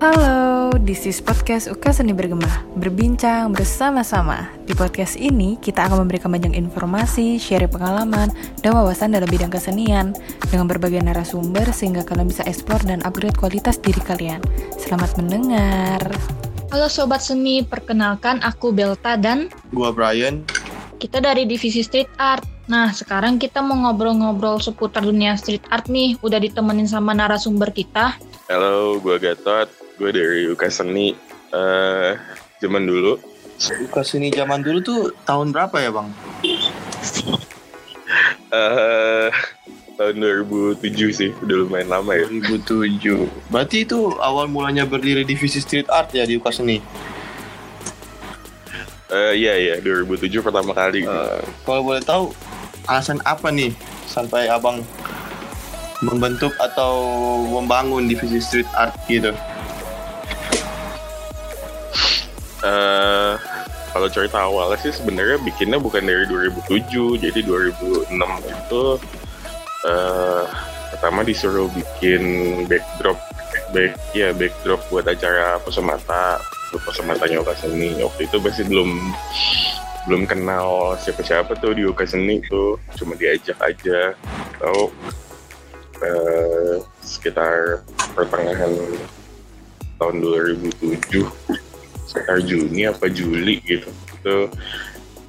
Halo, this is podcast Uka Seni Bergema Berbincang bersama-sama Di podcast ini kita akan memberikan banyak informasi, share pengalaman, dan wawasan dalam bidang kesenian Dengan berbagai narasumber sehingga kalian bisa explore dan upgrade kualitas diri kalian Selamat mendengar Halo Sobat Seni, perkenalkan aku Belta dan Gua Brian. kita dari Divisi Street Art. Nah, sekarang kita mau ngobrol-ngobrol seputar dunia street art nih. Udah ditemenin sama narasumber kita. Halo, gue Gatot. Gue dari UK Seni. eh zaman dulu. Buka seni zaman dulu tuh tahun berapa ya bang? eh tahun 2007 sih. Udah lumayan lama ya. 2007. Berarti itu awal mulanya berdiri divisi street art ya di Uka Seni. Eh iya, iya. 2007 pertama kali. Eh, kalau boleh tahu alasan apa nih sampai abang membentuk atau membangun divisi street art gitu? Eh kalau cerita awalnya sih sebenarnya bikinnya bukan dari 2007. Jadi 2006 itu eh pertama disuruh bikin backdrop back ya backdrop buat acara Posemata Posematanya Uka Seni waktu itu masih belum belum kenal siapa-siapa tuh di Uka Seni tuh cuma diajak aja tahu eh, sekitar pertengahan tahun 2007 sekitar Juni apa Juli gitu. Itu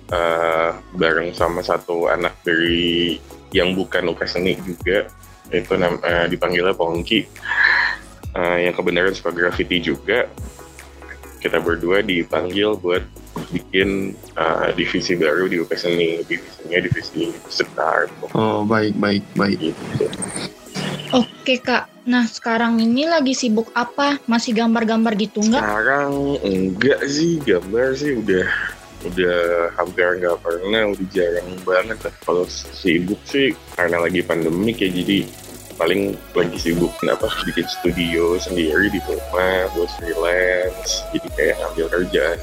eh, bareng sama satu anak dari yang bukan Uka Seni juga. Itu nam, eh, dipanggilnya Pongki. Eh, yang kebenaran suka graffiti juga. Kita berdua dipanggil buat bikin eh, divisi baru di Uka Seni divisinya divisi sekitar Oh baik baik baik. gitu Oke kak, nah sekarang ini lagi sibuk apa? Masih gambar-gambar gitu nggak? Sekarang enggak sih gambar sih udah udah hampir nggak pernah udah jarang banget lah kalau sibuk sih karena lagi pandemik ya jadi paling lagi sibuk apa bikin studio sendiri di rumah buat freelance jadi kayak ngambil kerjaan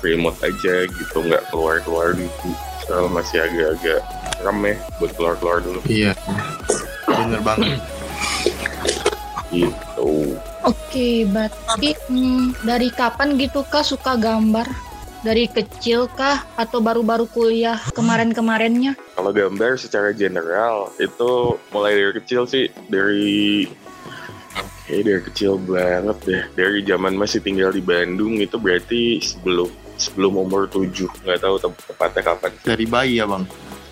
remote aja gitu nggak keluar keluar dulu soal masih agak-agak rame buat keluar keluar dulu Iya. Bener banget. gitu Oke, berarti hmm, dari kapan gitu kak suka gambar? Dari kecil kah? Atau baru-baru kuliah kemarin-kemarinnya? Kalau gambar secara general itu mulai dari kecil sih dari kayak dari kecil banget deh dari zaman masih tinggal di Bandung itu berarti sebelum sebelum umur 7 nggak tahu tep- tepatnya kapan Dari bayi ya bang,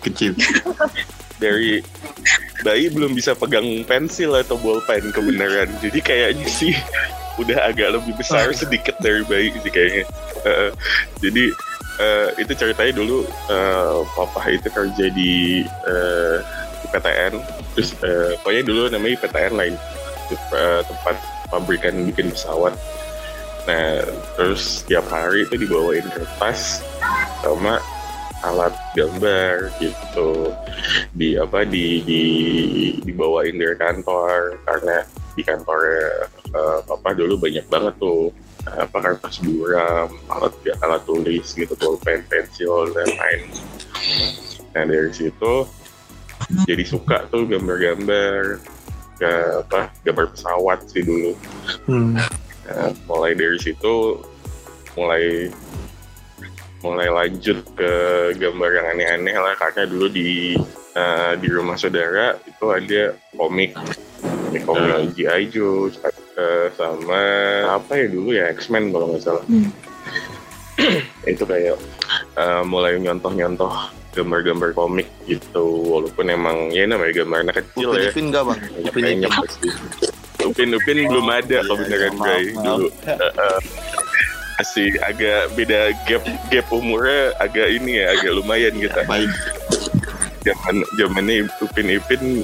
kecil. dari bayi belum bisa pegang pensil atau bolpen kebenaran. Jadi kayaknya sih udah agak lebih besar sedikit dari bayi sih kayaknya. Heeh. jadi eh, itu ceritanya dulu eh, papa itu kerja di, eh, di PTN terus eh, pokoknya dulu namanya PTN lain. Eh, tempat pabrikan bikin pesawat. Nah terus tiap hari itu dibawain kertas sama alat gambar gitu. Di apa di di dibawain dari kantor karena di kantornya eh, papa dulu banyak banget tuh apa kertas buram alat alat tulis gitu pulpen pensil dan lain nah dari situ jadi suka tuh gambar-gambar ke apa gambar pesawat sih dulu. Hmm. Nah, mulai dari situ mulai mulai lanjut ke gambar yang aneh-aneh lah karena dulu di eh, di rumah saudara itu ada komik komik komik G.I. Joe eh, sama apa ya dulu ya X-Men kalau nggak salah Hmm. itu kayak eh, mulai nyontoh-nyontoh gambar-gambar komik gitu walaupun emang ya namanya gambar anak kecil Upin ya Ipin nggak bang? Upin. Upin Upin belum ada Iya, kebenaran iya, maaf, Bray maaf. Masih agak beda gap gap umurnya agak ini ya agak lumayan gitu. Baik. Zaman zamannya Upin Ipin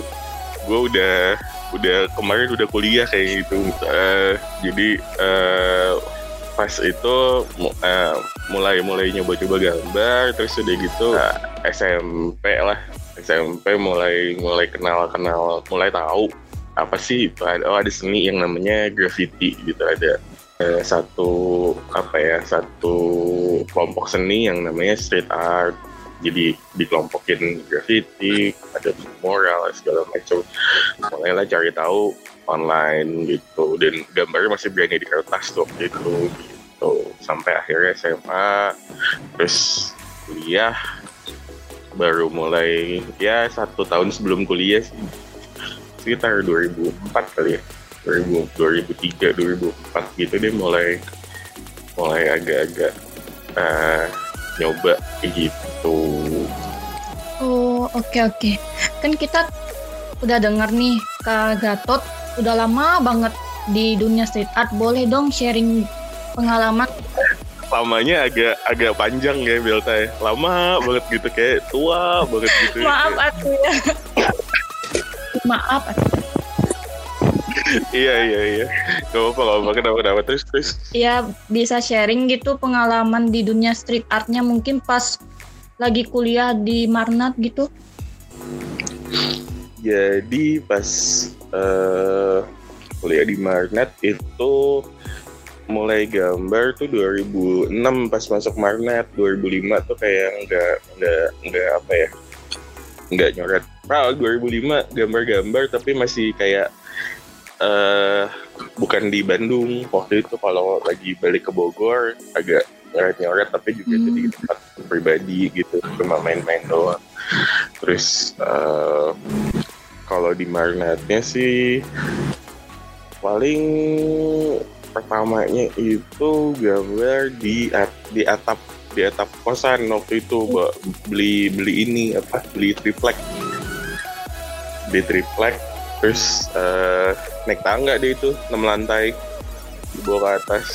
gue udah udah kemarin udah kuliah kayak gitu. Eh, jadi eh, pas itu eh, mulai mulai nyoba coba gambar terus udah gitu eh, SMP lah SMP mulai mulai kenal kenal mulai tahu apa sih itu ada, oh, ada seni yang namanya graffiti gitu ada eh, satu apa ya satu kelompok seni yang namanya street art. Jadi dikelompokin graffiti ada mural segala macam. Mulailah cari tahu online gitu. Dan gambarnya masih berani di kertas tuh waktu itu gitu. Sampai akhirnya SMA terus kuliah. Baru mulai ya satu tahun sebelum kuliah sih. Sekitar 2004 kali ya 2000, 2003 2004 gitu deh mulai mulai agak-agak uh, nyoba gitu Oh, oke oke. Kan kita udah denger nih Kak Gatot udah lama banget di dunia street art. Boleh dong sharing pengalaman? lamanya agak agak panjang ya Belta ya lama banget gitu kayak tua banget gitu Maaf aku ya. Maaf aku. Iya iya iya. Gak apa-apa gak apa-apa. Kenapa kenapa? Terus terus. Ya bisa sharing gitu pengalaman di dunia street artnya mungkin pas lagi kuliah di Marnat gitu. jadi pas eh, kuliah di Marnet itu mulai gambar tuh 2006 pas masuk Marnet 2005 tuh kayak nggak nggak nggak apa ya? Nggak nyoret. Nah, 2005 gambar-gambar tapi masih kayak eh bukan di Bandung. Waktu itu kalau lagi balik ke Bogor agak nyoret-nyoret tapi juga Hmm. jadi tempat pribadi gitu. Cuma main-main doang. Terus eh kalau di Marnatnya sih paling pertamanya itu gambar di at- di atap di atap kosan waktu itu Mbak. beli beli ini apa? Beli triplek. Beli triplek terus eh, naik tangga deh itu 6 lantai dibawa ke atas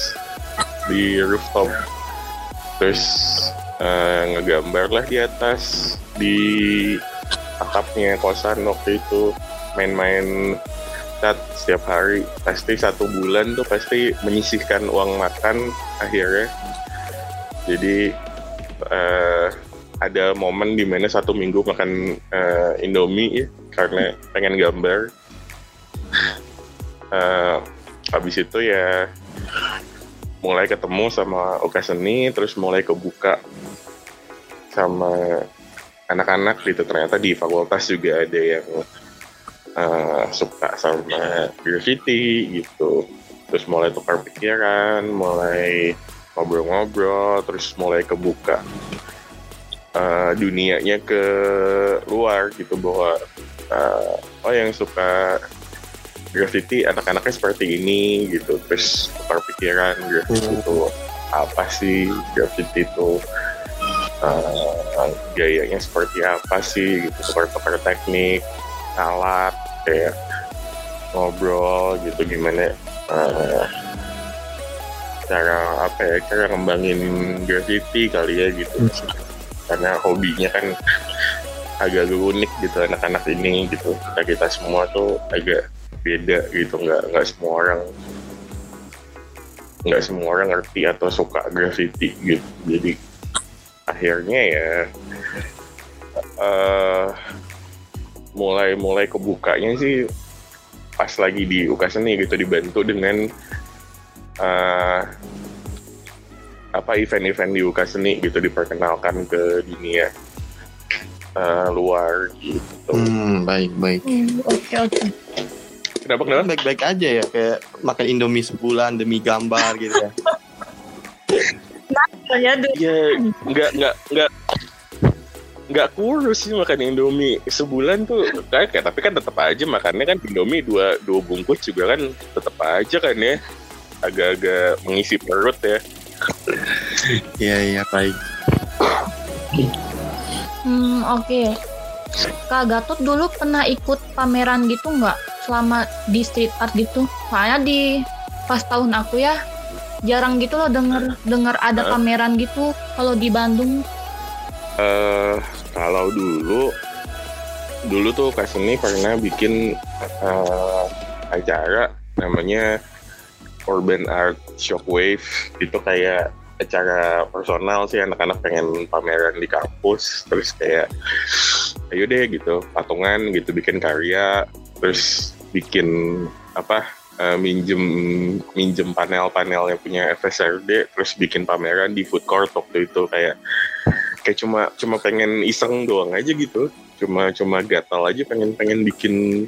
di rooftop. Terus eh, ngegambar lah di atas di atapnya kosan waktu itu. Main-main cat setiap hari. Pasti satu bulan tuh pasti menyisihkan uang makan akhirnya. Jadi eh, ada momen di mana satu minggu makan eh, Indomie ya karena pengen gambar Eh, habis itu ya mulai ketemu sama Oka Seni terus mulai kebuka sama anak-anak gitu. Ternyata di fakultas juga ada yang eh, suka sama graffiti gitu. Terus mulai tukar pikiran mulai ngobrol-ngobrol terus mulai kebuka eh, dunianya ke luar gitu bahwa eh, oh yang suka graffiti anak-anaknya seperti ini gitu. Terus tukar pikiran graffiti itu apa sih? Graffiti itu eh, gayanya seperti apa sih? Gitu tukar-tukar teknik alat kayak ngobrol gitu. Gimana eh, cara apa ya cara ngembangin graffiti kali ya gitu. Karena hobinya kan agak-agak unik gitu anak-anak ini gitu. Kita kita semua tuh agak beda gitu nggak nggak semua orang nggak semua orang ngerti atau suka graffiti gitu jadi akhirnya ya eh mulai mulai kebukanya sih pas lagi di UK Seni gitu dibantu dengan eh apa event-event di UK Seni gitu diperkenalkan ke dunia eh, luar gitu. Hmm, baik baik. Hmm, Oke oke. Kenapa kenapa? Baik-baik aja ya kayak makan Indomie sebulan demi gambar gitu ya. Dulu. Ya nggak nggak nggak nggak kurus sih makan Indomie sebulan tuh kayak kayak- tapi kan tetap aja makannya kan Indomie dua dua bungkus juga kan tetap aja kan ya agak-agak mengisi perut ya Iya iya baik. Hmm, oke. Kak Gatot dulu pernah ikut pameran gitu nggak selama di street art gitu? Soalnya di pas tahun aku ya jarang gitu loh denger denger ada pameran gitu kalau di Bandung. eh kalau dulu dulu tuh Kak Seni pernah bikin eh, acara namanya Urban Art Shockwave itu kayak acara personal sih anak-anak pengen pameran di kampus terus kayak ayo deh gitu patungan gitu bikin karya terus bikin apa eh, minjem minjem panel-panel yang punya FSRD terus bikin pameran di food court waktu itu kayak kayak cuma cuma pengen iseng doang aja gitu. Cuma cuma gatal aja pengen pengen bikin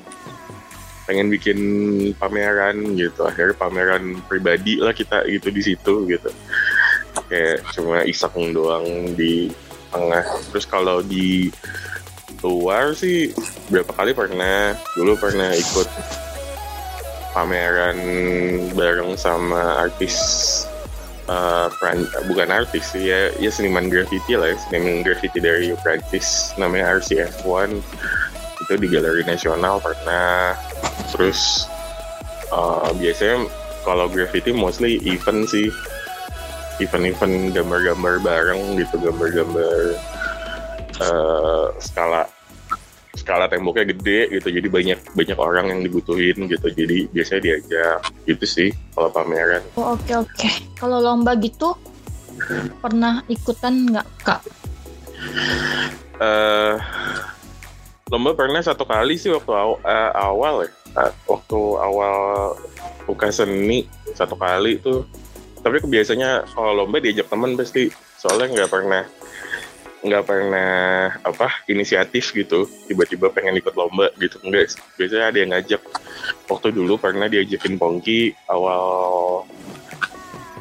pengen bikin pameran gitu. Akhirnya pameran pribadi lah kita gitu di situ gitu. Kayak cuma iseng doang di tengah. Terus kalau di luar sih berapa kali pernah. Dulu pernah ikut pameran bareng sama artis uh, Pran- bukan artis ya ya seniman graffiti lah ya seniman graffiti dari Prancis namanya RCF1 itu di Galeri Nasional pernah. Terus uh, biasanya kalau graffiti mostly event sih. Event-event gambar-gambar bareng gitu gambar-gambar uh, skala skala temboknya gede gitu. Jadi banyak banyak orang yang dibutuhin gitu. Jadi biasanya diajak. Gitu sih kalau pameran. Oh, oke oke. Kalau lomba gitu pernah ikutan nggak kak? eh lomba pernah satu kali sih waktu aw- eh, awal ya. Eh, waktu awal buka seni satu kali tuh. Tapi biasanya kalau lomba diajak teman pasti. Soalnya nggak pernah nggak pernah apa inisiatif gitu tiba-tiba pengen ikut lomba gitu. Enggak biasanya ada yang ngajak. Waktu dulu pernah diajakin Pongki awal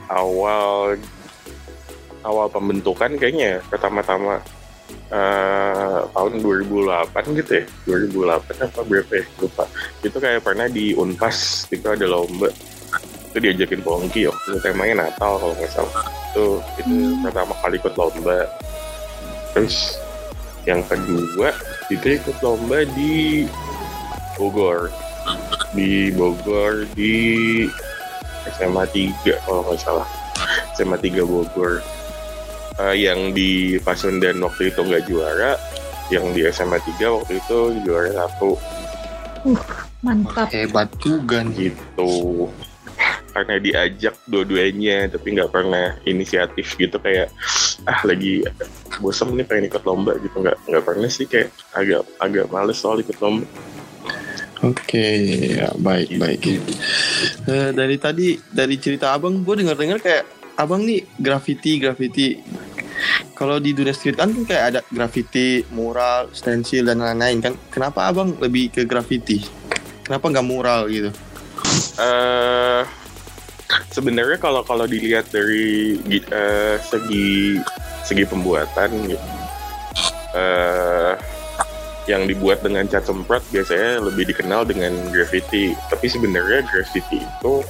awal awal pembentukan kayaknya pertama-tama eh, tahun 2008 gitu ya 2008 apa berapa ya lupa. Itu kayak pernah di Unpas itu ada lomba. Itu diajakin Pongki waktu temanya Natal kalau nggak salah. Itu itu Hmm. pertama kali ikut lomba terus yang kedua itu ikut lomba di Bogor. Di Bogor di SMA 3 kalau nggak salah. SMA 3 Bogor. Eh, yang di Pasundan waktu itu nggak juara yang di SMA 3 waktu itu juara satu. Mantap. Hebat juga nih. gitu. Karena diajak dua-duanya tapi nggak pernah inisiatif gitu kayak ah lagi bosan nih pengen ikut lomba gitu nggak nggak pernah sih kayak agak agak males soal ikut lomba Oke, ya baik baik. Eh, dari tadi dari cerita abang, gue dengar dengar kayak abang nih graffiti graffiti. Kalau di dunia street art kan kayak ada graffiti, mural, stensil dan lain-lain kan. Kenapa abang lebih ke graffiti? Kenapa nggak mural gitu? eh sebenarnya kalau kalau dilihat dari eh, segi segi pembuatan eh yang dibuat dengan cat semprot biasanya lebih dikenal dengan graffiti. Tapi sebenarnya graffiti itu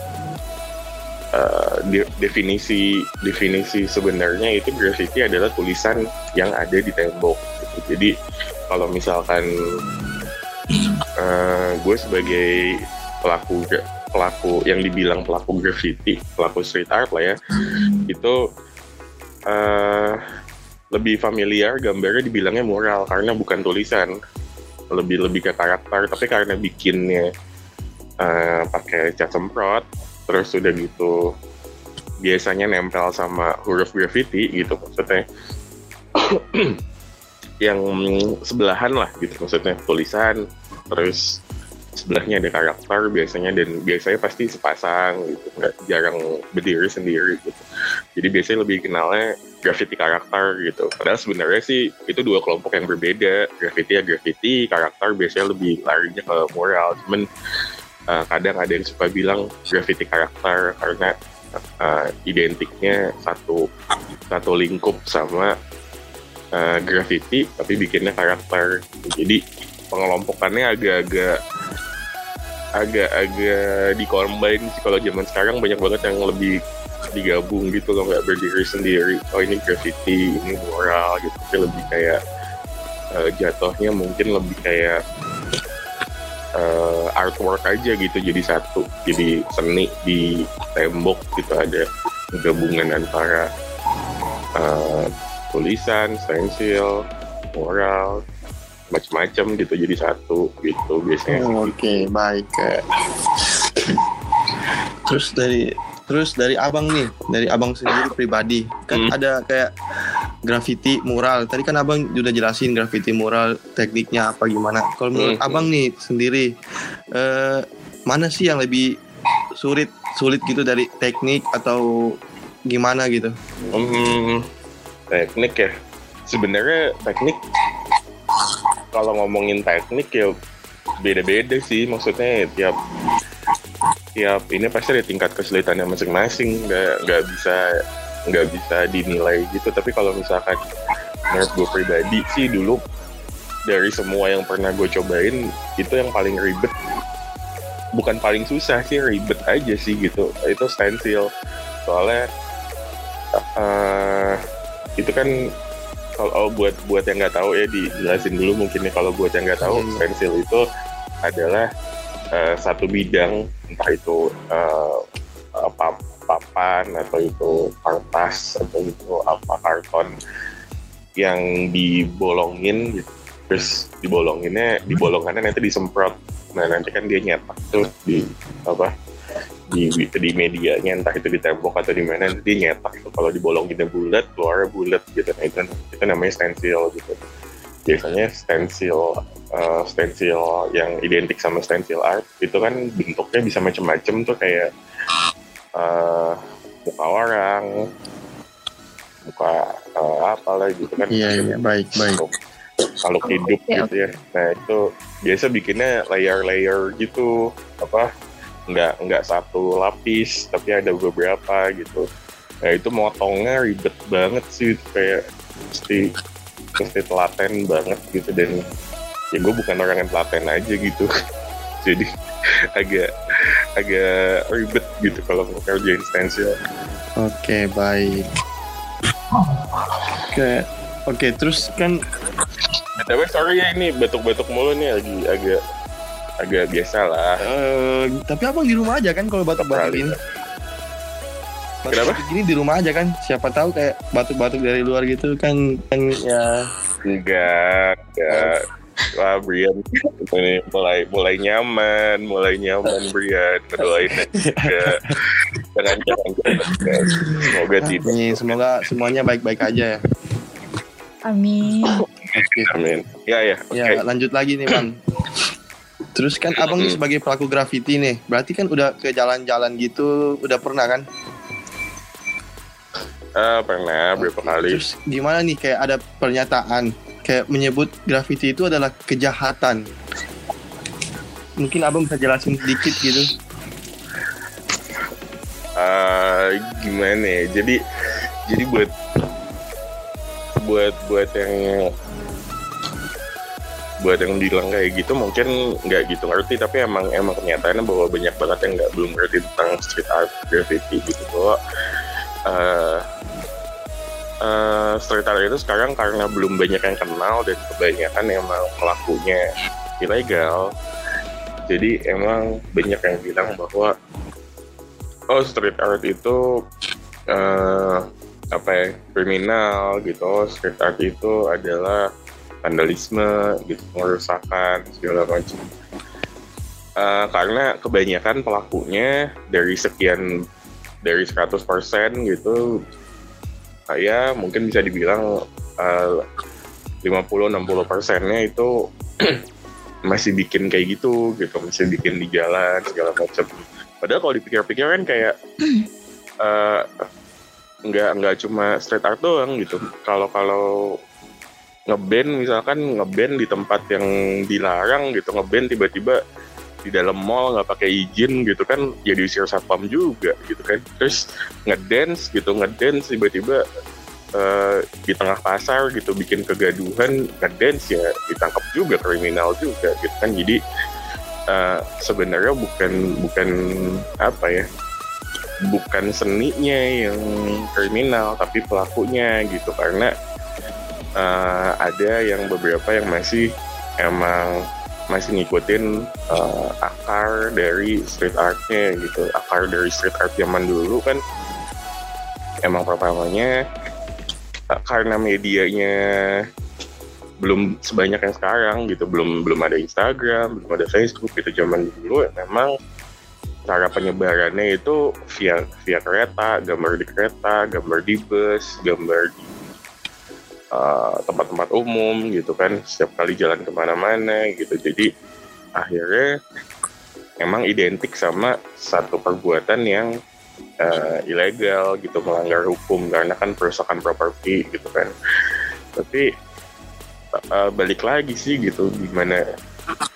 de- definisi definisi sebenarnya itu graffiti adalah tulisan yang ada di tembok. Jadi kalau misalkan eh, gue sebagai pelaku pelaku yang dibilang pelaku graffiti, pelaku street art lah ya, itu eh lebih familiar gambarnya dibilangnya mural karena bukan tulisan, lebih lebih ke karakter. Tapi karena bikinnya eh, pakai cat semprot, terus udah gitu biasanya nempel sama huruf graffiti gitu maksudnya yang sebelahan lah gitu maksudnya tulisan terus sebelahnya ada karakter biasanya dan biasanya pasti sepasang gitu nggak jarang berdiri sendiri gitu. Jadi biasanya lebih kenalnya graffiti karakter gitu. Padahal sebenarnya sih itu dua kelompok yang berbeda. Graffiti ya graffiti karakter biasanya lebih larinya ke mural cuman uh, kadang ada yang suka bilang graffiti karakter karena uh, identiknya satu satu lingkup sama uh, graffiti tapi bikinnya karakter. Jadi pengelompokannya agak-agak agak-agak dikombin sih. Kalau zaman sekarang banyak banget yang lebih digabung gitu loh. Nggak berdiri sendiri. Oh ini graffiti ini mural gitu. Tapi lebih kayak eh, jatuhnya mungkin lebih kayak eh, artwork aja gitu. Jadi satu jadi seni di tembok gitu. Ada gabungan antara eh, tulisan stensil mural macam-macam gitu jadi satu gitu biasanya Oh, Oke, baik. Eh, Terus dari terus dari abang nih, dari abang sendiri pribadi, kan Hmm. ada kayak graffiti mural. Tadi kan abang udah jelasin graffiti mural tekniknya apa gimana. Kalau menurut Hmm. abang nih sendiri, eh, mana sih yang lebih sulit sulit gitu dari teknik atau gimana gitu? Hmm, teknik ya. Sebenarnya teknik kalau ngomongin teknik ya beda-beda sih maksudnya tiap tiap ini pasti ada tingkat kesulitannya masing-masing nggak nggak bisa nggak bisa dinilai gitu. Tapi kalau misalkan menurut gue pribadi sih dulu dari semua yang pernah gue cobain itu yang paling ribet. Bukan paling susah sih ribet aja sih gitu. Itu stencil soalnya uh, itu kan kalau buat buat yang nggak tahu ya dijelasin dulu mungkin ya kalau buat yang nggak tahu hmm. stencil itu adalah uh, satu bidang entah itu uh, apa papan atau itu kertas atau itu apa karton yang dibolongin gitu. terus dibolonginnya dibolongannya nanti disemprot nah nanti kan dia nyetak tuh di apa di di medianya entah itu di tembok atau di mana nanti dia nyetak tuh kalau dibolonginnya bulat keluar bulat gitu. Nah itu itu namanya stencil gitu. Biasanya stencil uh, stencil yang identik sama stencil art itu kan bentuknya bisa macam-macam tuh kayak uh, muka orang muka uh, apa lah gitu kan. Iya iya baik baik. Kalau hidup okay, gitu ya. nah itu biasa bikinnya layer-layer gitu apa nggak nggak satu lapis tapi ada beberapa gitu. Nah itu motongnya ribet banget sih kayak mesti mesti telaten banget gitu dan ya gue bukan orang yang telaten aja gitu. Jadi agak agak ribet gitu kalau mau kerjain stencil oke okay, baik. Oke okay. oke okay, terus kan tapi sorry ya ini batuk-batuk mulu nih lagi agak agak biasa lah uh, tapi abang di rumah aja kan kalau batuk-batuk ini Kenapa? Gini di rumah aja kan, siapa tahu kayak batuk-batuk dari luar gitu kan, kan ya. Enggak, enggak. Wah Brian ini mulai mulai nyaman, mulai nyaman Brian. Kedoain juga. Jangan jangan jangan. Semoga tidak. Amin. Semoga semuanya baik-baik aja ya. Amin. Okay. Amin. Ya ya. Okay. Ya lanjut lagi nih bang. Terus kan abang nih sebagai pelaku graffiti nih, berarti kan udah ke jalan-jalan gitu, udah pernah kan? Uh, pernah berapa kali. Terus gimana nih kayak ada pernyataan kayak menyebut graffiti itu adalah kejahatan. Mungkin abang bisa jelasin sedikit gitu. Uh, gimana ya? Jadi jadi buat buat buat yang buat yang bilang kayak gitu mungkin nggak gitu ngerti tapi emang emang kenyataannya bahwa banyak banget yang nggak belum ngerti tentang street art graffiti gitu. Bahwa uh, uh, street art itu sekarang karena belum banyak yang kenal dan kebanyakan emang pelakunya ilegal jadi emang banyak yang bilang bahwa oh street art itu uh, apa ya kriminal gitu. Street art itu adalah vandalisme gitu pengerusakan segala macam. Uh, karena kebanyakan pelakunya dari sekian dari 100% gitu saya mungkin bisa dibilang uh, 50-60 persennya itu masih bikin kayak gitu gitu masih bikin di jalan segala macam. Padahal kalau dipikir-pikir kan kayak uh, nggak nggak cuma street art doang gitu. Kalau kalau ngeband misalkan ngeband di tempat yang dilarang gitu ngeband tiba-tiba di dalam mall nggak pakai izin gitu kan ya diusir satpam juga gitu kan. Terus ngedance gitu ngedance tiba-tiba uh, di tengah pasar gitu bikin kegaduhan ngedance ya ditangkap juga kriminal juga gitu kan. Jadi uh, sebenarnya bukan bukan apa ya bukan seninya yang kriminal tapi pelakunya gitu. Karena uh, ada yang beberapa yang masih emang masih ngikutin uh, akar dari street artnya gitu. Akar dari street art zaman dulu kan emang pertamanya uh, karena medianya belum sebanyak yang sekarang gitu belum belum ada Instagram belum ada Facebook gitu zaman dulu memang cara penyebarannya itu via via kereta gambar di kereta gambar di bus gambar di tempat-tempat uh, umum gitu kan setiap kali jalan ke mana-mana gitu. Jadi akhirnya emang identik sama satu perbuatan yang uh, ilegal gitu melanggar hukum karena kan perusahaan properti gitu kan. Tapi uh, balik lagi sih gitu gimana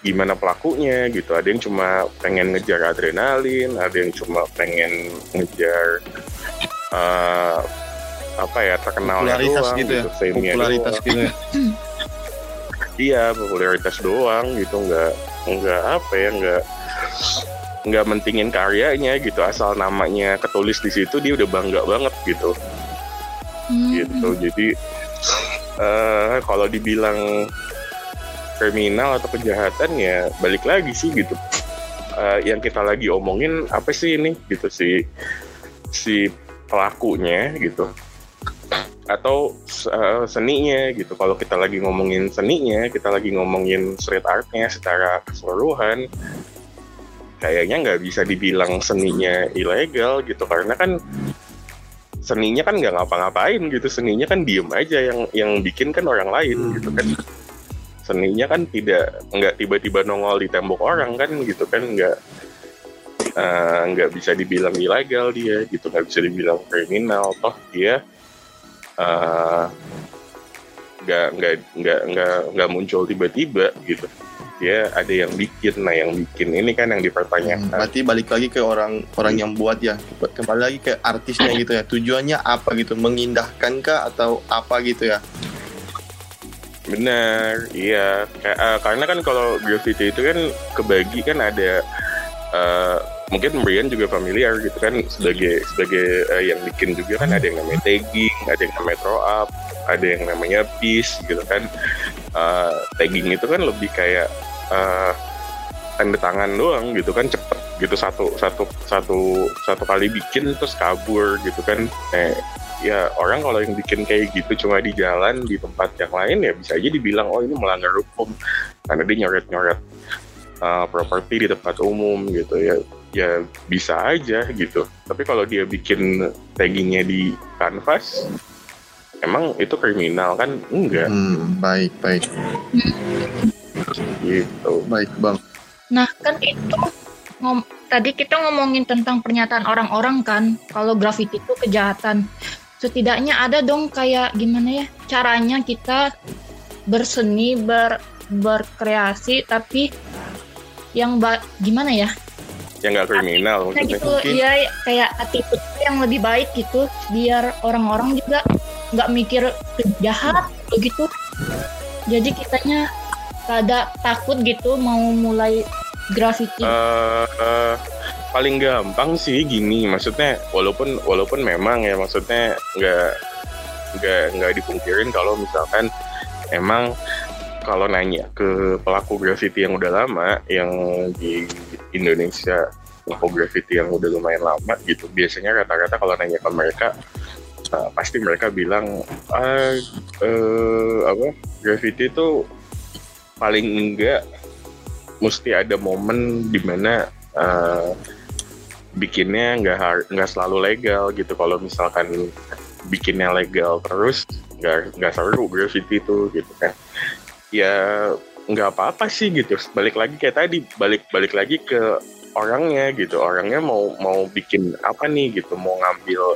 gimana pelakunya gitu. Ada yang cuma pengen ngejar adrenalin ada yang cuma pengen ngejar uh, apa ya terkenal popularitas doang, gitu ya? fame-nya popularitas doang. gitu ya? Iya popularitas doang gitu nggak nggak apa ya nggak nggak mentingin karyanya gitu asal namanya ketulis di situ dia udah bangga banget gitu. Hmm. gitu jadi eh kalau dibilang kriminal atau kejahatan ya balik lagi sih gitu. Eh, yang kita lagi omongin apa sih ini gitu si si pelakunya gitu atau eh, seninya gitu. Kalau kita lagi ngomongin seninya kita lagi ngomongin street artnya secara keseluruhan kayaknya nggak bisa dibilang seninya ilegal gitu. Karena kan seninya kan nggak ngapa-ngapain gitu. Seninya kan diem aja yang yang bikin kan orang lain gitu kan. Seninya kan tidak nggak tiba-tiba nongol di tembok orang kan gitu kan. Nggak eh, nggak bisa dibilang ilegal dia gitu. Nggak bisa dibilang kriminal. Toh dia eh, nggak nggak nggak nggak nggak muncul tiba-tiba gitu. Dia ada yang bikin. Nah yang bikin ini kan yang Hmm, dipertanyakan berarti balik lagi ke orang orang yang buat ya. Kembali lagi ke artisnya gitu ya. Tujuannya apa gitu? Mengindahkan kah atau apa gitu ya? Benar, iya. Ka- eh, karena kan kalau graffiti itu kan kebagi kan ada eh, mungkin Brian juga familiar gitu kan sebagai sebagai eh, yang bikin juga kan ada yang namanya tagging, ada yang namanya throw up, ada yang namanya piece gitu kan. Eh, tagging itu kan lebih kayak eh, tanda tangan doang gitu kan cepet gitu satu satu satu satu kali bikin terus kabur gitu kan. Eh, ya orang kalau yang bikin kayak gitu cuma di jalan di tempat yang lain ya bisa aja dibilang oh ini melanggar hukum karena dia nyoret-nyoret uh, properti di tempat umum gitu ya ya bisa aja gitu. Tapi kalau dia bikin taggingnya di kanvas emang itu kriminal kan? Enggak. Hmm, baik baik. Gitu. Baik bang. Nah, kan itu ngom tadi kita ngomongin tentang pernyataan orang-orang kan, kalau graffiti itu kejahatan. Setidaknya ada dong kayak gimana ya caranya kita berseni, ber berkreasi tapi yang ba- gimana ya? Yang nggak kriminal maksudnya gitu, mungkin. ya kayak attitude yang lebih baik gitu, biar orang-orang juga nggak mikir jahat gitu. Jadi kitanya rada takut gitu mau mulai graffiti. Eh, eh, paling gampang sih gini maksudnya walaupun walaupun memang ya maksudnya nggak nggak nggak dipungkirin kalau misalkan emang kalau nanya ke pelaku graffiti yang udah lama yang di Indonesia pelaku graffiti yang udah lumayan lama gitu biasanya rata-rata kalau nanya ke mereka uh, pasti mereka bilang ah eh, apa graffiti itu paling enggak mesti ada momen di mana uh, bikinnya nggak har- nggak selalu legal gitu. Kalau misalkan bikinnya legal terus nggak nggak seru graffiti itu gitu kan. Ya nggak apa-apa sih gitu. Balik lagi kayak tadi balik balik lagi ke orangnya gitu. Orangnya mau mau bikin apa nih gitu. Mau ngambil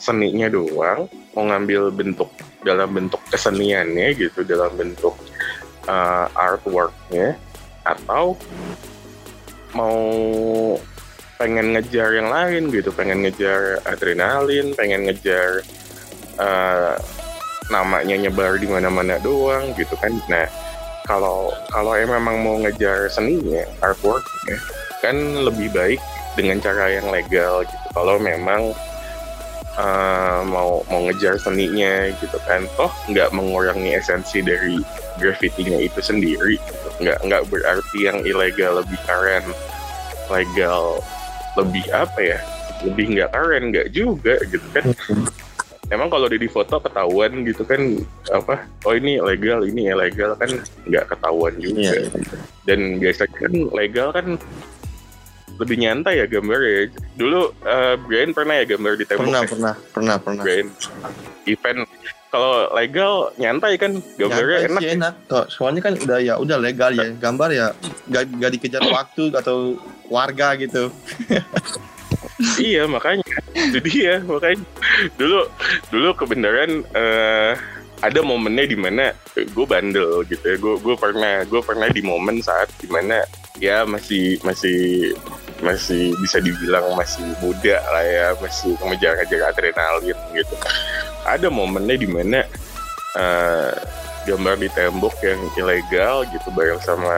seninya doang mau ngambil bentuk dalam bentuk keseniannya gitu dalam bentuk uh, artworknya atau mau pengen ngejar yang lain gitu. Pengen ngejar adrenalin pengen ngejar uh, namanya nyebar di mana-mana doang gitu kan. Nah kalau kalau emang mau ngejar seninya artworknya kan lebih baik dengan cara yang legal gitu. Kalau memang uh, mau mau ngejar seninya gitu kan toh nggak mengurangi esensi dari graffitinya itu sendiri gitu. nggak nggak berarti yang ilegal lebih keren legal lebih apa ya lebih nggak keren nggak juga gitu kan emang kalau di foto ketahuan gitu kan apa oh ini legal ini ilegal kan nggak ketahuan juga. Iya. dan biasanya kan legal kan lebih nyantai ya gambarnya. Dulu eh, Brian pernah ya gambar di tembok pernah ya? pernah pernah pernah. Brian event. Kalau legal nyantai kan gambarnya Nyantai enak sih enak. Toh, soalnya kan udah ya udah legal ya gambar ya gak, gak dikejar waktu atau warga gitu iya makanya. Itu dia makanya. Dulu dulu kebenaran eh ada momennya di mana gue bandel gitu ya. Gue gue pernah gue pernah di momen saat di mana ya masih masih masih bisa dibilang masih muda lah ya masih mengejar-ngejar adrenalin gitu. Ada momennya di mana uh, gambar di tembok yang ilegal gitu bareng sama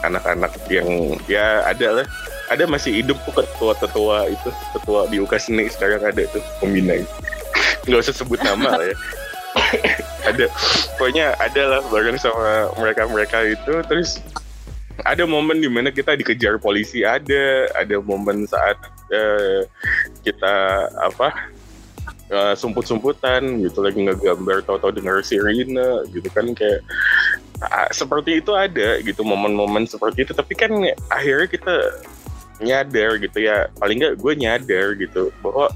anak-anak yang ya ada lah ada masih hidup tuh ketua-ketua itu ketua di UKA seni sekarang ada tuh pembina nggak usah sebut nama lah ya. Ada. Pokoknya ada lah bareng sama mereka-mereka itu. Terus ada momen di mana kita dikejar polisi ada. Ada momen saat uh, kita apa uh, sumput-sumputan gitu lagi ngegambar tahu-tahu dengar sirine gitu kan kayak uh, seperti itu ada gitu momen-momen seperti itu. Tapi kan akhirnya kita nyadar gitu ya. Paling nggak gue nyadar gitu bahwa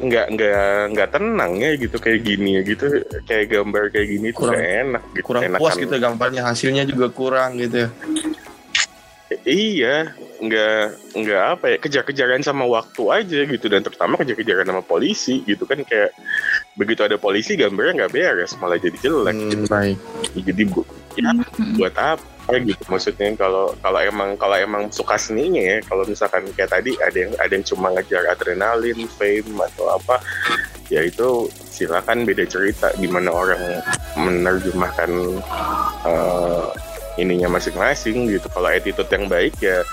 nggak nggak nggak tenang ya gitu kayak gini ya gitu. Kayak gambar kayak gini kurang tuh enak gitu kurang Enakan. puas gitu gambarnya. Hasilnya juga kurang gitu ya. Iya nggak nggak apa ya kejar-kejaran sama waktu aja gitu. Dan terutama kejar-kejaran sama polisi gitu kan kayak begitu ada polisi gambarnya nggak beres malah jadi jelek. Hmm, gitu. baik. Jadi bu ya buat apa gitu maksudnya kalau kalau emang kalau emang suka seninya ya kalau misalkan kayak tadi ada yang ada yang cuma ngejar adrenalin fame atau apa ya itu silakan beda cerita gimana orang menerjemahkan uh, ininya masing-masing gitu kalau attitude yang baik ya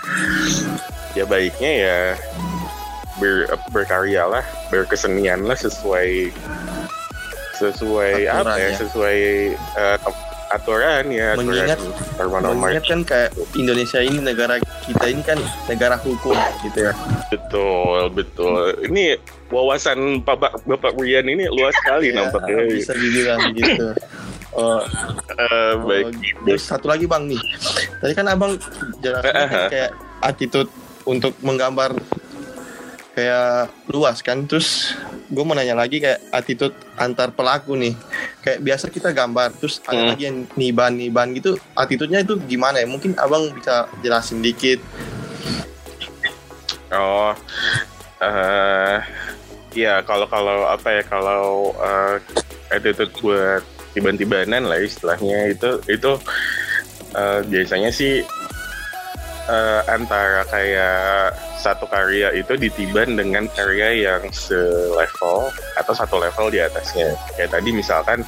ya baiknya ya ber, berkarya lah berkesenian lah sesuai sesuai Aturan, apa ya, ya. sesuai uh, aturan ya mengingat aturan mengingat kan kayak Indonesia ini negara kita ini kan negara hukum gitu ya. Betul betul. Ini wawasan Bapak Bapak Rian ini luas sekali ya, nampaknya. bisa dibilang gitu. Oh, uh, baik. Oh, terus satu lagi bang nih, tadi kan abang jelaskan uh -huh. kayak attitude untuk menggambar kayak luas kan. Terus gue mau nanya lagi kayak attitude antar pelaku nih. Kayak biasa kita gambar terus ada hmm. lagi yang niban niban gitu attitude-nya itu gimana ya? Mungkin abang bisa jelasin dikit. Oh uh, ya kalau kalau apa ya kalau uh, attitude buat tiban-tibanan lah istilahnya itu itu uh, biasanya sih uh, antara kayak satu karya itu ditiban dengan karya yang selevel atau satu level di atasnya. Kayak tadi misalkan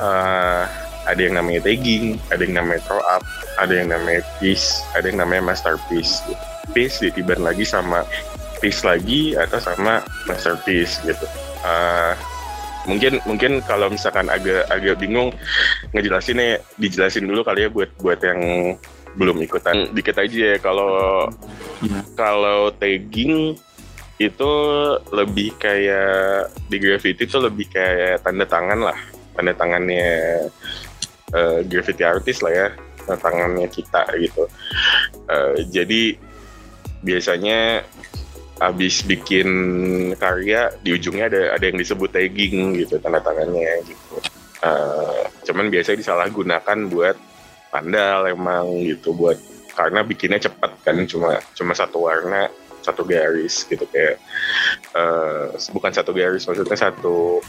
uh, ada yang namanya tagging, ada yang namanya throw up, ada yang namanya piece, ada yang namanya masterpiece. Piece ditiban lagi sama piece lagi atau sama masterpiece gitu. Uh, mungkin mungkin kalau misalkan agak agak bingung ngejelasinnya dijelasin dulu kali ya buat buat yang belum ikutan. Dikit aja ya kalau ya. kalau tagging itu lebih kayak di graffiti itu lebih kayak tanda tangan lah. Tanda tangannya uh, graffiti artis lah ya. Tanda tangannya kita gitu. Uh, jadi biasanya habis bikin karya di ujungnya ada ada yang disebut tagging gitu tanda tangannya gitu. Uh, cuman biasanya disalahgunakan buat pandal emang gitu buat karena bikinnya cepat kan cuma cuma satu warna satu garis gitu kayak uh, bukan satu garis maksudnya satu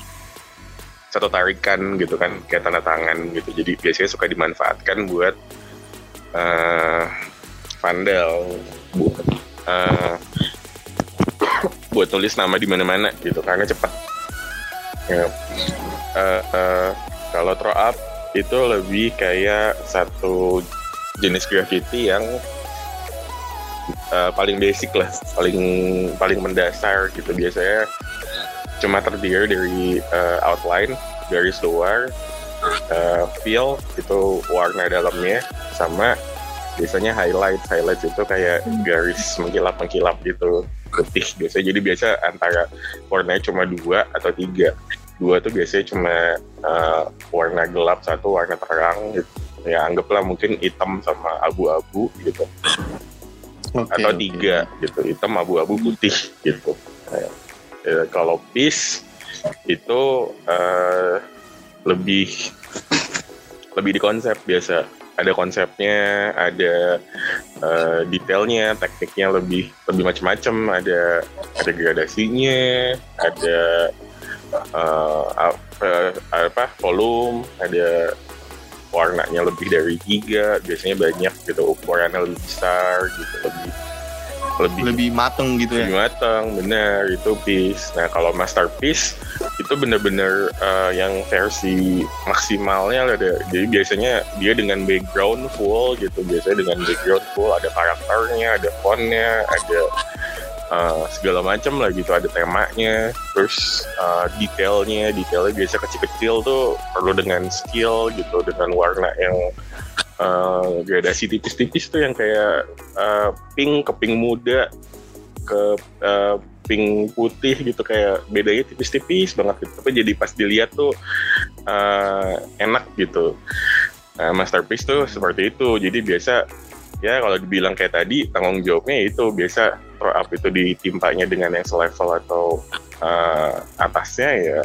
satu tarikan gitu kan kayak tanda tangan gitu jadi biasanya suka dimanfaatkan buat uh, pandal buat uh, buat tulis nama di mana-mana gitu karena cepat ya. uh, uh, kalau throw up itu lebih kayak satu jenis graffiti yang uh, paling basic lah, paling paling mendasar gitu biasanya. Cuma terdiri dari uh, outline, garis luar, uh, feel itu warna dalamnya sama biasanya highlight highlight itu kayak garis mengkilap mengkilap gitu putih. Biasanya jadi biasa antara warnanya cuma dua atau tiga dua tuh biasanya cuma uh, warna gelap satu warna terang gitu. ya anggaplah mungkin hitam sama abu-abu gitu okay, atau tiga okay. gitu hitam abu-abu putih gitu ya, ya, kalau piece itu uh, lebih lebih di konsep biasa ada konsepnya ada uh, detailnya tekniknya lebih lebih macam-macam ada ada gradasinya ada uh, apa, apa volume ada warnanya lebih dari tiga biasanya banyak gitu ukurannya lebih besar gitu lebih lebih lebih mateng gitu ya? lebih matang bener itu piece. Nah kalau masterpiece itu bener-bener uh, yang versi maksimalnya ada jadi biasanya dia dengan background full gitu biasanya dengan background full ada karakternya ada fontnya ada uh, segala macam lah gitu ada temanya terus uh, detailnya detailnya biasa kecil-kecil tuh perlu dengan skill gitu dengan warna yang uh, gradasi tipis-tipis tuh yang kayak uh, pink ke pink muda ke uh, pink putih gitu kayak bedanya tipis-tipis banget gitu. Tapi jadi pas dilihat tuh uh, enak gitu. Nah, masterpiece tuh seperti itu. Jadi biasa ya kalau dibilang kayak tadi tanggung jawabnya itu biasa throw up itu ditimpanya dengan yang selevel atau uh, atasnya ya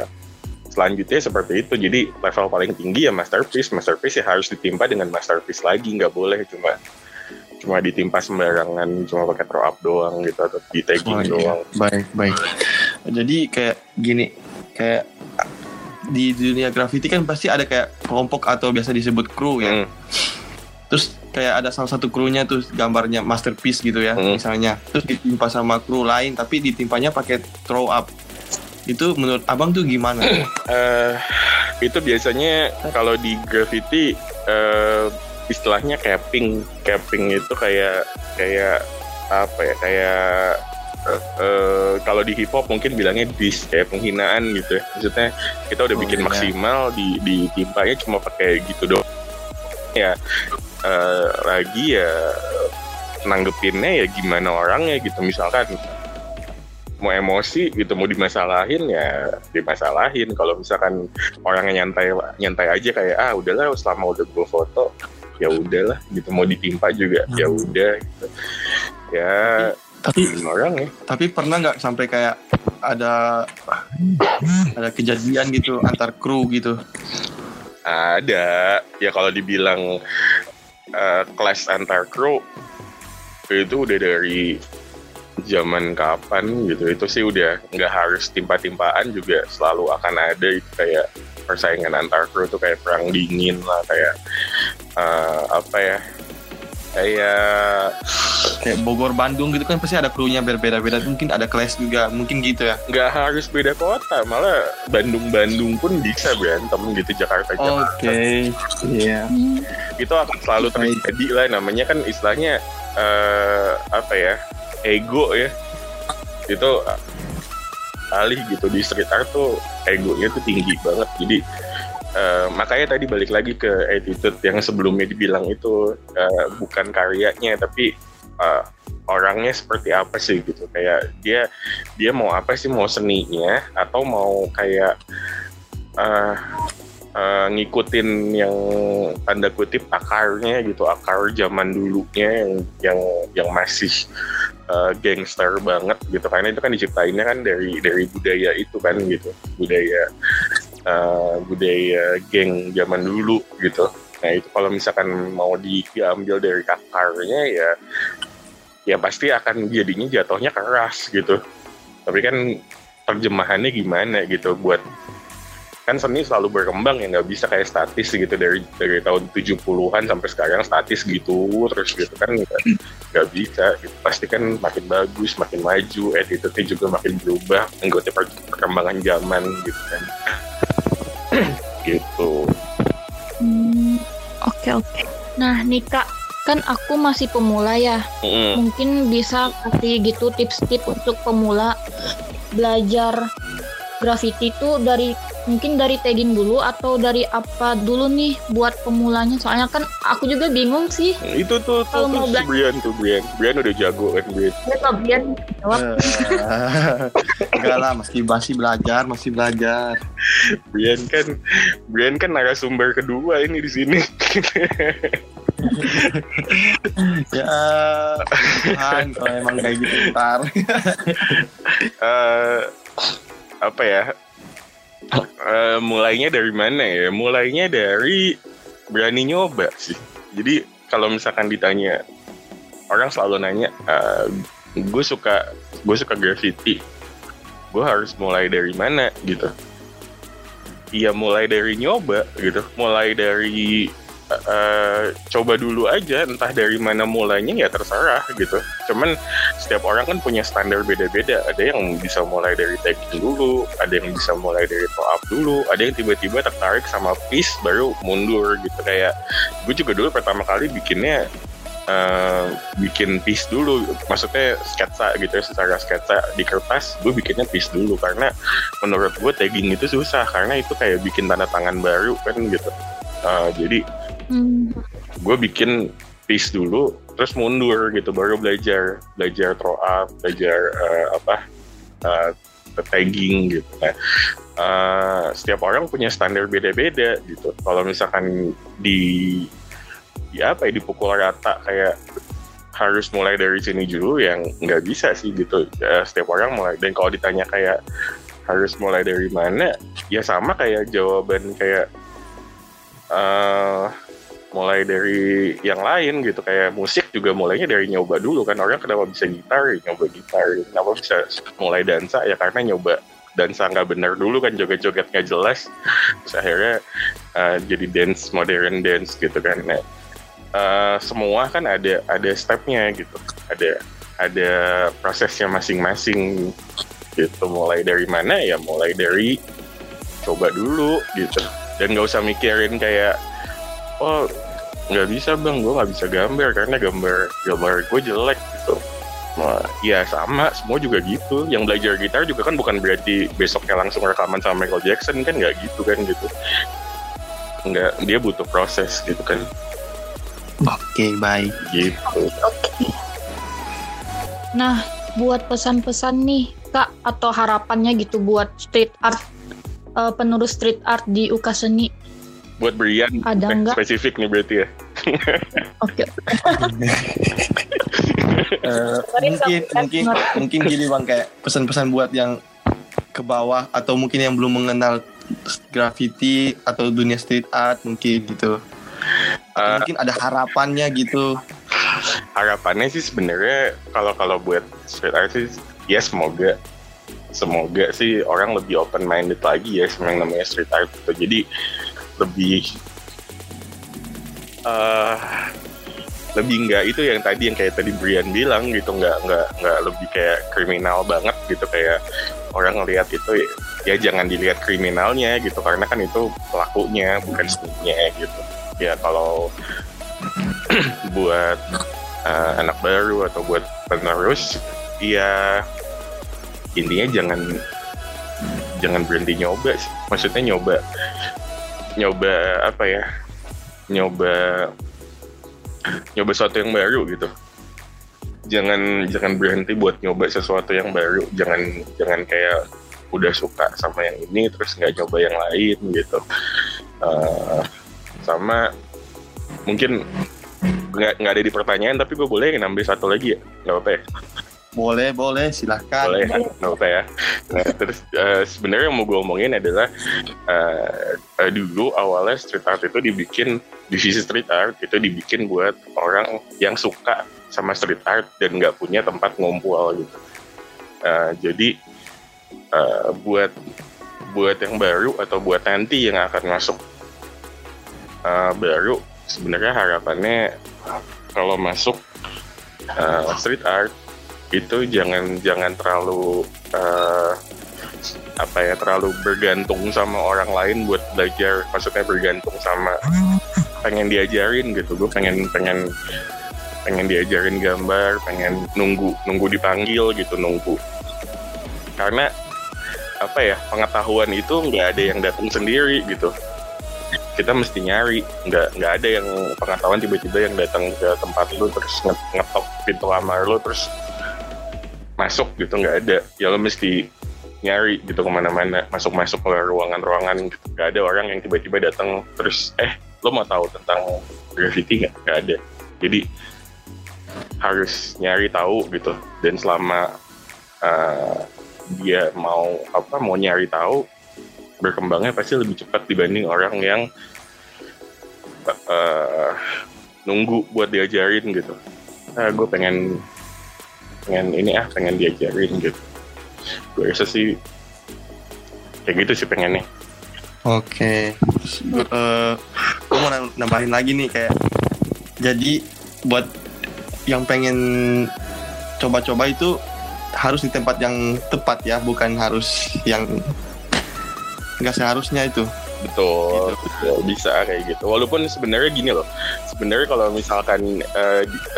selanjutnya seperti itu. Jadi level paling tinggi ya masterpiece. Masterpiece ya harus ditimpa dengan masterpiece lagi. Nggak boleh cuma cuma ditimpa sembarangan cuma pakai throw up doang gitu atau di tagging Oh, iya. doang baik baik. Jadi kayak gini kayak di dunia graffiti kan pasti ada kayak kelompok atau biasa disebut kru ya. Hmm, terus kayak ada salah satu krunya tuh gambarnya masterpiece gitu ya Hmm. misalnya terus ditimpa sama kru lain tapi ditimpanya pakai throw up itu menurut abang tuh gimana eh, itu biasanya kalau di graffiti eh, istilahnya capping capping itu kayak kayak apa ya kayak eh, eh, kalau di hip hop mungkin bilangnya diss kayak penghinaan gitu ya. maksudnya kita udah Oh, bikin iya. maksimal di ditimpanya cuma pakai gitu doang ya eh, lagi ya nanggepinnya ya gimana orangnya gitu. Misalkan mau emosi gitu mau dimasalahin ya dimasalahin. Kalau misalkan orangnya nyantai nyantai aja kayak ah udahlah selama udah gue foto ya udahlah gitu. Mau ditimpa juga ya Hmm. udah gitu. Ya tapi orang ya tapi pernah nggak sampai kayak ada ada kejadian gitu antar kru gitu? Ada. Ya kalau dibilang kelas antar kru itu udah dari zaman kapan gitu. Itu sih udah nggak harus timpa-timpaan juga selalu akan ada itu kayak persaingan antar kru tuh kayak perang dingin lah kayak eh, apa ya kayak kayak Bogor Bandung gitu kan pasti ada krunya berbeda-beda. Mungkin ada kelas juga mungkin gitu ya. Nggak harus beda kota malah Bandung-Bandung pun bisa berantem gitu Jakarta Jakarta iya. Hmm. itu akan selalu terjadi lah namanya kan istilahnya eh, apa ya ego ya. Itu eh, alih gitu di street art tuh egonya tuh tinggi banget. Jadi eh, makanya tadi balik lagi ke attitude yang sebelumnya dibilang itu eh, bukan karyanya tapi eh, orangnya seperti apa sih gitu. Kayak dia dia mau apa sih? Mau seninya atau mau kayak eh, eh, ngikutin yang tanda kutip akarnya gitu akar zaman dulunya yang yang yang masih eh, gangster banget gitu karena itu kan diciptainnya kan dari dari budaya itu kan gitu budaya eh, budaya geng zaman dulu gitu. Nah itu kalau misalkan mau di- diambil dari akarnya ya ya pasti akan jadinya jatuhnya keras gitu. Tapi kan terjemahannya gimana gitu buat kan seni selalu berkembang ya nggak bisa kayak statis gitu dari dari tahun 70-an sampai sekarang statis gitu terus gitu kan nggak bisa gitu. pasti kan makin bagus makin maju attitude-nya juga makin berubah mengikuti per- perkembangan zaman gitu kan gitu Hmm, Oke oke. Nah nih kak, kan aku masih pemula ya. Mm-mm. Mungkin bisa kasih gitu tips-tips untuk pemula belajar graffiti itu dari mungkin dari tagging dulu atau dari apa dulu nih buat pemulanya. Soalnya kan aku juga bingung sih. itu tuh tuh, Kalau tuh mau si belajar- Brian tuh Brian Brian udah jago kan Brian Ya Bian jawab. Eh, enggak lah masih masih belajar masih belajar Brian kan Brian kan narasumber kedua ini di sini ya Tuhan kalau emang kayak gitu ntar eh apa ya Eh, mulainya dari mana ya? Mulainya dari berani nyoba sih. Jadi kalau misalkan ditanya orang selalu nanya gue suka gue suka graffiti. Gue harus mulai dari mana? Gitu. Ya mulai dari nyoba gitu. Mulai dari uh, coba dulu aja entah dari mana mulainya ya terserah gitu. Cuman setiap orang kan punya standar beda-beda. Ada yang bisa mulai dari tagging dulu ada yang bisa mulai dari top up dulu ada yang tiba-tiba tertarik sama piece baru mundur gitu. Kayak gue juga dulu pertama kali bikinnya uh, bikin piece dulu. Maksudnya sketsa gitu ya secara sketsa di kertas gue bikinnya piece dulu. Karena menurut gue tagging itu susah karena itu kayak bikin tanda tangan baru kan gitu. Uh, jadi gue bikin piece dulu terus mundur gitu baru belajar belajar throw up belajar uh, apa uh, tagging gitu. Nah uh, setiap orang punya standar beda-beda gitu. Kalau misalkan di ya apa ya dipukul rata kayak harus mulai dari sini dulu yang nggak bisa sih gitu. Ya, setiap orang mulai dan kalau ditanya kayak harus mulai dari mana ya sama kayak jawaban kayak uh, mulai dari yang lain gitu kayak musik juga mulainya dari nyoba dulu kan. Orang kenapa bisa gitar? Nyoba gitar. Kenapa bisa mulai dansa? Ya karena nyoba dansa nggak benar dulu kan joget-joget nggak jelas. Terus akhirnya uh, jadi dance modern dance gitu kan. Nah, uh, semua kan ada ada stepnya gitu. Ada ada prosesnya masing-masing gitu. Mulai dari mana? Ya mulai dari coba dulu gitu. Dan nggak usah mikirin kayak oh nggak bisa bang gue nggak bisa gambar karena gambar gambar gue jelek gitu Nah, ya sama, semua juga gitu. Yang belajar gitar juga kan bukan berarti besoknya langsung rekaman sama Michael Jackson kan nggak gitu kan gitu. Nggak, dia butuh proses gitu kan. Oke, baik. Gitu. Oke. Okay. Nah, buat pesan-pesan nih, Kak, atau harapannya gitu buat street art, uh, penerus street art di UK Seni. Buat Brian, ada eh, nggak? Spesifik nih berarti ya. Oke. uh, mungkin mungkin mungkin gini bang kayak pesan-pesan buat yang ke bawah atau mungkin yang belum mengenal graffiti atau dunia street art mungkin gitu uh, mungkin ada harapannya gitu harapannya sih sebenarnya kalau kalau buat street art sih ya semoga semoga sih orang lebih open minded lagi ya sama yang namanya street art gitu jadi lebih uh, lebih enggak itu yang tadi yang kayak tadi Brian bilang gitu nggak nggak nggak lebih kayak kriminal banget gitu. Kayak orang ngelihat itu ya, jangan dilihat kriminalnya gitu karena kan itu pelakunya bukan seninya gitu. Ya kalau buat uh, anak baru atau buat penerus ya intinya jangan jangan berhenti nyoba sih. maksudnya nyoba nyoba apa ya nyoba nyoba sesuatu yang baru gitu. Jangan jangan berhenti buat nyoba sesuatu yang baru. Jangan jangan kayak udah suka sama yang ini terus nggak nyoba yang lain gitu. Uh, sama mungkin nggak nggak ada di pertanyaan tapi gue boleh ngambil satu lagi ya? Nggak apa-apa ya boleh boleh silahkan. Boleh apa ya. Nah, terus uh, sebenarnya yang mau gue omongin adalah uh, uh, dulu awalnya street art itu dibikin di sisi street art itu dibikin buat orang yang suka sama street art dan nggak punya tempat ngumpul gitu. Uh, jadi uh, buat buat yang baru atau buat nanti yang akan masuk uh, baru sebenarnya harapannya kalau masuk uh, street art itu jangan jangan terlalu uh, apa ya terlalu bergantung sama orang lain buat belajar. Maksudnya bergantung sama pengen diajarin gitu. Gue pengen pengen pengen diajarin gambar pengen nunggu nunggu dipanggil gitu nunggu. Karena apa ya pengetahuan itu nggak ada yang datang sendiri gitu. Kita mesti nyari. Nggak nggak ada yang pengetahuan tiba-tiba yang datang ke tempat lu terus ngetok pintu kamar lu terus masuk gitu nggak ada ya lo mesti nyari gitu ke mana-mana masuk-masuk ke ruangan-ruangan gitu. nggak ada orang yang tiba-tiba datang terus eh lo mau tahu tentang graffiti nggak nggak ada jadi harus nyari tahu gitu dan selama uh, dia mau apa mau nyari tahu berkembangnya pasti lebih cepat dibanding orang yang uh, nunggu buat diajarin gitu. Nah, gue pengen pengen ini ah pengen diajarin gitu. Gue rasa sih kayak gitu sih pengennya. Oke. Eh, gue mau nam- nambahin lagi nih kayak jadi buat yang pengen coba-coba itu harus di tempat yang tepat ya, bukan harus yang nggak seharusnya itu. Betul, Gitu. betul. bisa kayak gitu. Walaupun sebenarnya gini loh, sebenarnya kalau misalkan di-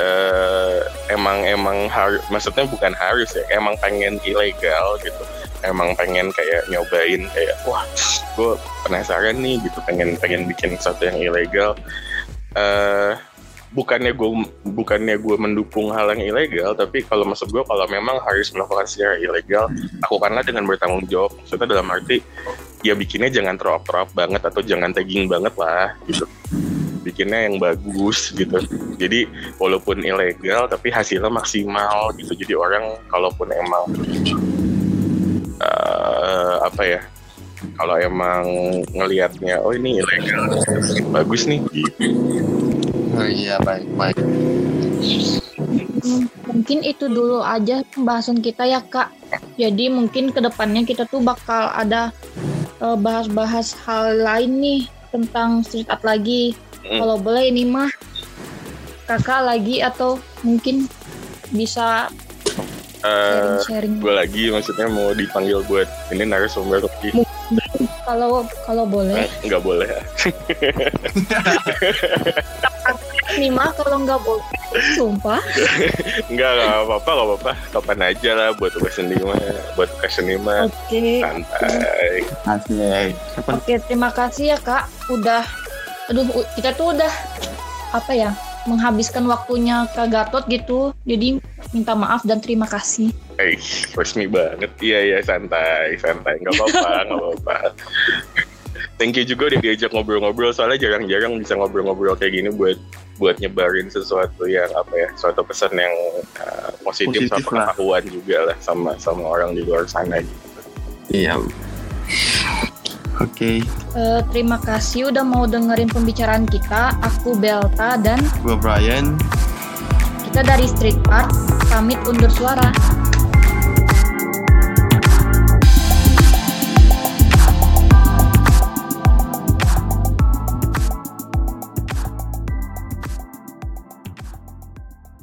eh, emang emang harus, maksudnya bukan harus ya, emang pengen ilegal gitu, emang pengen kayak nyobain kayak wah, gue penasaran nih gitu, pengen pengen bikin sesuatu yang ilegal. eh bukannya gue bukannya gue mendukung hal yang ilegal, tapi kalau maksud gue kalau memang harus melakukan secara ilegal, lakukanlah dengan bertanggung jawab. Maksudnya dalam arti ya bikinnya jangan terop-terop banget atau jangan tagging banget lah gitu bikinnya yang bagus gitu jadi walaupun ilegal tapi hasilnya maksimal gitu jadi orang kalaupun emang eh, apa ya kalau emang ngelihatnya oh ini ilegal bagus nih gitu. Oh iya baik baik. Mungkin itu dulu aja pembahasan kita ya kak. Jadi mungkin ke depannya kita tuh bakal ada eh, bahas-bahas hal lain nih tentang street art lagi. Hmm. Kalau boleh ini mah kakak lagi atau mungkin bisa Eh, sharing-sharing. gue lagi maksudnya mau dipanggil buat ini narasumber lagi Kalau kalau boleh. Eh, nggak boleh Ini mah kalau nggak boleh. Sumpah. nggak nggak apa-apa nggak apa-apa kapan aja lah buat tugas seni mah buat tugas seni mah Oke. santai Asik. Oke, terima kasih ya kak. Udah, aduh, kita tuh udah apa ya menghabiskan waktunya Kak Gatot gitu. Jadi minta maaf dan terima kasih. Eh, resmi banget. Iya, iya, santai, santai. Nggak apa-apa, nggak apa-apa. Thank you juga udah diajak ngobrol-ngobrol. Soalnya jarang-jarang bisa ngobrol-ngobrol kayak gini buat buat nyebarin sesuatu yang apa ya, suatu pesan yang uh, positif, Positif sama lah. pengetahuan juga lah sama sama orang di luar sana gitu. Iya. Oke, Eh, terima kasih udah mau dengerin pembicaraan kita. Aku Belta dan gue Brian. kita dari Street Art pamit undur suara.